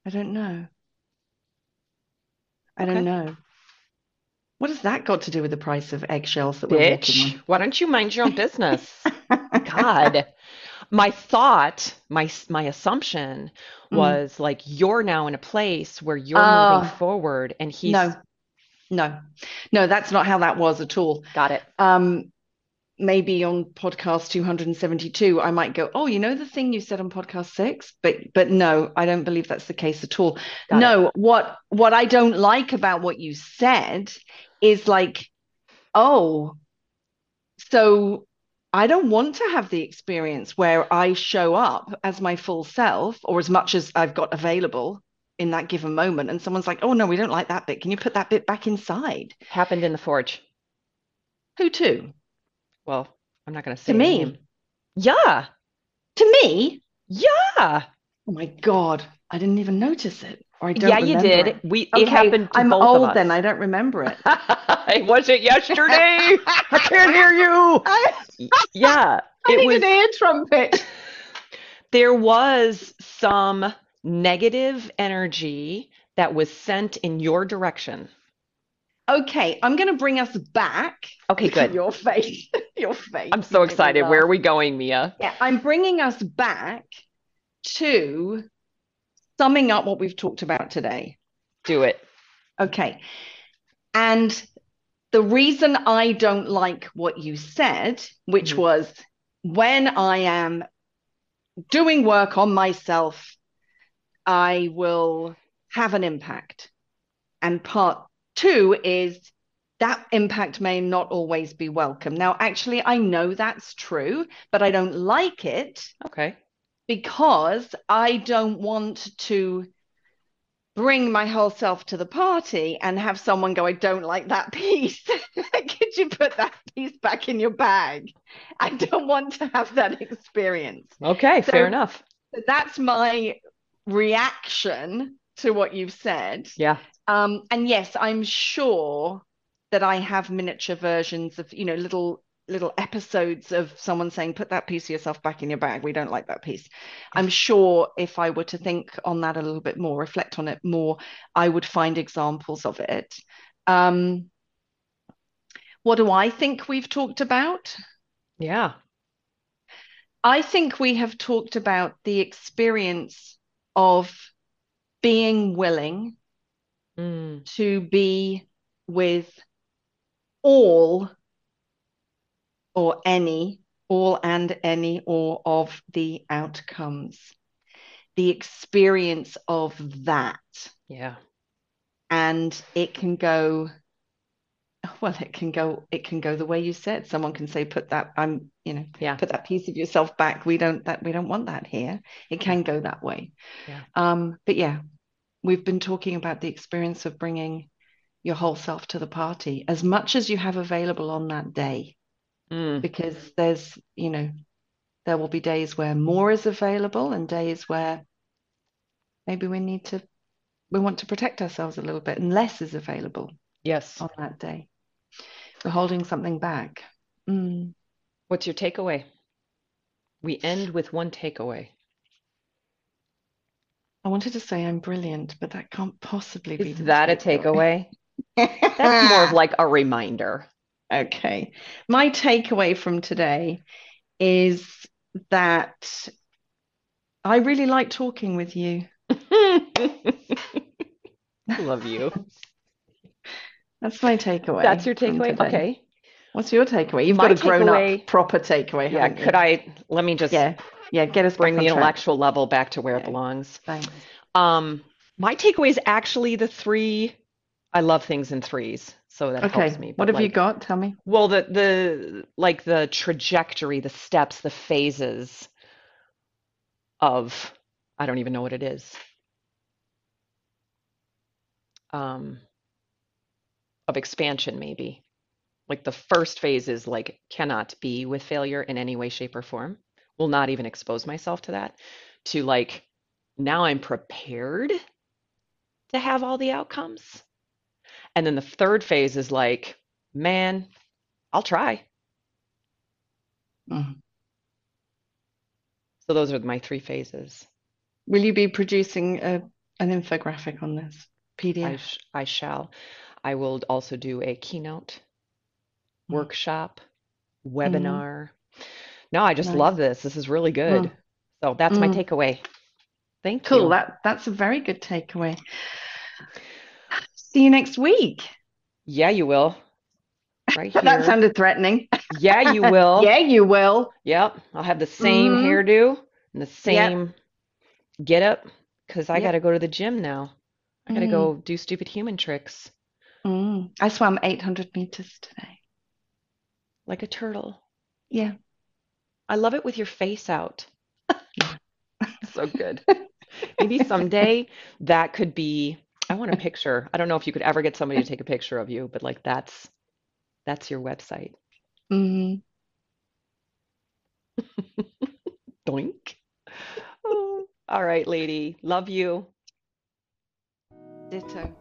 [SPEAKER 1] I don't know. I
[SPEAKER 2] Okay.
[SPEAKER 1] don't know. What has that got to do with the price of eggshells that we're walking
[SPEAKER 2] Bitch, why don't you mind your own business? God. <laughs> My thought, my my assumption
[SPEAKER 1] Mm.
[SPEAKER 2] was like you're now in a place where you're
[SPEAKER 1] Oh.
[SPEAKER 2] moving forward and he's
[SPEAKER 1] No, no, no, that's not how that was at all.
[SPEAKER 2] got it.
[SPEAKER 1] Um, maybe on podcast 272, I might go, oh, you know the thing you said on podcast six? But but no, I don't believe that's the case at all.
[SPEAKER 2] Got it.
[SPEAKER 1] No, what what I don't like about what you said is like, oh, so I don't want to have the experience where I show up as my full self or as much as I've got available in that given moment. And someone's like, oh, no, we don't like that bit. Can you put that bit back inside?
[SPEAKER 2] Happened in the forge.
[SPEAKER 1] Who to?
[SPEAKER 2] Well, I'm not going to say
[SPEAKER 1] To me.
[SPEAKER 2] name. Yeah.
[SPEAKER 1] To me?
[SPEAKER 2] Yeah.
[SPEAKER 1] Oh my God. I didn't even notice it. Or I don't
[SPEAKER 2] Yeah, you did.
[SPEAKER 1] it.
[SPEAKER 2] We
[SPEAKER 1] Okay,
[SPEAKER 2] it happened to
[SPEAKER 1] I'm
[SPEAKER 2] both of
[SPEAKER 1] old then. I don't remember it. <laughs>
[SPEAKER 2] it wasn't yesterday. I can't hear you. <laughs>
[SPEAKER 1] I,
[SPEAKER 2] Yeah, <laughs>
[SPEAKER 1] I
[SPEAKER 2] it
[SPEAKER 1] need
[SPEAKER 2] was.
[SPEAKER 1] an ear trumpet.
[SPEAKER 2] There was some negative energy that was sent in your direction.
[SPEAKER 1] Okay, I'm going to bring us back.
[SPEAKER 2] Okay, good.
[SPEAKER 1] Your face. Your face.
[SPEAKER 2] I'm so
[SPEAKER 1] You make me
[SPEAKER 2] excited. Where are we going, Mia?
[SPEAKER 1] Yeah, I'm bringing us back to summing up what we've talked about today.
[SPEAKER 2] Do it.
[SPEAKER 1] Okay. And the reason I don't like what you said, which
[SPEAKER 2] Mhm.
[SPEAKER 1] was when I am doing work on myself, I will have an impact. And part two is that impact may not always be welcome. Now, actually, I know that's true, but I don't like it
[SPEAKER 2] Okay.
[SPEAKER 1] Because I don't want to bring my whole self to the party and have someone go, I don't like that piece. <laughs> Could you put that piece back in your bag? I don't want to have that experience.
[SPEAKER 2] Okay,
[SPEAKER 1] So-
[SPEAKER 2] fair enough.
[SPEAKER 1] So that's my reaction to what you've said.
[SPEAKER 2] Yeah.
[SPEAKER 1] Um, and yes, I'm sure that I have miniature versions of, you know, little little episodes of someone saying, put that piece of yourself back in your bag. We don't like that piece. I'm sure if I were to think on that a little bit more, reflect on it more, I would find examples of it. Um, what do I think we've talked about?
[SPEAKER 2] Yeah.
[SPEAKER 1] I think we have talked about the experience of being willing
[SPEAKER 2] Mm,
[SPEAKER 1] to be with all or any, all and any or of the outcomes, the experience of that.
[SPEAKER 2] yeah.
[SPEAKER 1] And it can go, well, it can go, it can go the way you said. Someone can say, put that, I'm, you know,
[SPEAKER 2] Yeah.
[SPEAKER 1] put that piece of yourself back. We don't that we don't want that here. It can go that way.
[SPEAKER 2] Yeah.
[SPEAKER 1] Um, but yeah, we've been talking about the experience of bringing your whole self to the party as much as you have available on that day,
[SPEAKER 2] Mm,
[SPEAKER 1] because there's, you know, there will be days where more is available and days where maybe we need to we want to protect ourselves a little bit and less is available
[SPEAKER 2] yes.
[SPEAKER 1] on that day. We're holding something back. Mm.
[SPEAKER 2] What's your takeaway? We end with one takeaway.
[SPEAKER 1] I wanted to say I'm brilliant, but that can't possibly be
[SPEAKER 2] Is that a takeaway? <laughs> That's more of like a reminder.
[SPEAKER 1] Okay. My takeaway from today is that I really like talking with you. <laughs>
[SPEAKER 2] Love you.
[SPEAKER 1] That's my takeaway.
[SPEAKER 2] That's your takeaway? Okay.
[SPEAKER 1] What's your takeaway? You've
[SPEAKER 2] My
[SPEAKER 1] got a grown
[SPEAKER 2] takeaway-
[SPEAKER 1] up proper takeaway,
[SPEAKER 2] Yeah, could I let me just
[SPEAKER 1] Yeah. Yeah, get us
[SPEAKER 2] bring the
[SPEAKER 1] track.
[SPEAKER 2] intellectual level back to where it belongs?
[SPEAKER 1] Thanks.
[SPEAKER 2] Um, my takeaway is actually the three. I love things in threes, so that
[SPEAKER 1] Okay.
[SPEAKER 2] helps me.
[SPEAKER 1] What
[SPEAKER 2] but
[SPEAKER 1] have you got? Tell me.
[SPEAKER 2] Well, the the like the trajectory, the steps, the phases of I don't even know what it is. Um, of expansion, maybe. Like the first phase is like cannot be with failure in any way, shape, or form. Will not even expose myself to that. To like now I'm prepared to have all the outcomes. And then the third phase is like, man, I'll try.
[SPEAKER 1] Mhm.
[SPEAKER 2] So those are my three phases.
[SPEAKER 1] Will you be producing a, an infographic on this
[SPEAKER 2] I,
[SPEAKER 1] PDF?
[SPEAKER 2] sh I shall. I will also do a keynote,
[SPEAKER 1] Mm.
[SPEAKER 2] workshop, webinar. No, I just
[SPEAKER 1] Nice.
[SPEAKER 2] love this. This is really good.
[SPEAKER 1] Mm.
[SPEAKER 2] So that's my
[SPEAKER 1] Mm.
[SPEAKER 2] takeaway. Thank
[SPEAKER 1] Cool.
[SPEAKER 2] you. Cool.
[SPEAKER 1] That that's a very good takeaway. See you next week.
[SPEAKER 2] Yeah, you will. <laughs> Right
[SPEAKER 1] That sounded threatening.
[SPEAKER 2] Yeah, you <laughs> will.
[SPEAKER 1] Yeah, you will.
[SPEAKER 2] Yep. I'll have the same
[SPEAKER 1] Mhm.
[SPEAKER 2] hairdo and the
[SPEAKER 1] Yep.
[SPEAKER 2] same get up because I
[SPEAKER 1] Yep.
[SPEAKER 2] got to go to the gym now. I got to
[SPEAKER 1] Mm.
[SPEAKER 2] go do stupid human tricks
[SPEAKER 1] Mm. I swam 800 meters today.
[SPEAKER 2] like a turtle.
[SPEAKER 1] Yeah.
[SPEAKER 2] I love it with your face out. <laughs> So good. Maybe someday that could be, I want a picture. I don't know if you could ever get somebody to take a picture of you, but like that's that's your website.
[SPEAKER 1] Mm, <laughs>
[SPEAKER 2] Doink. Oh, all right, lady. Love you.
[SPEAKER 1] ditto.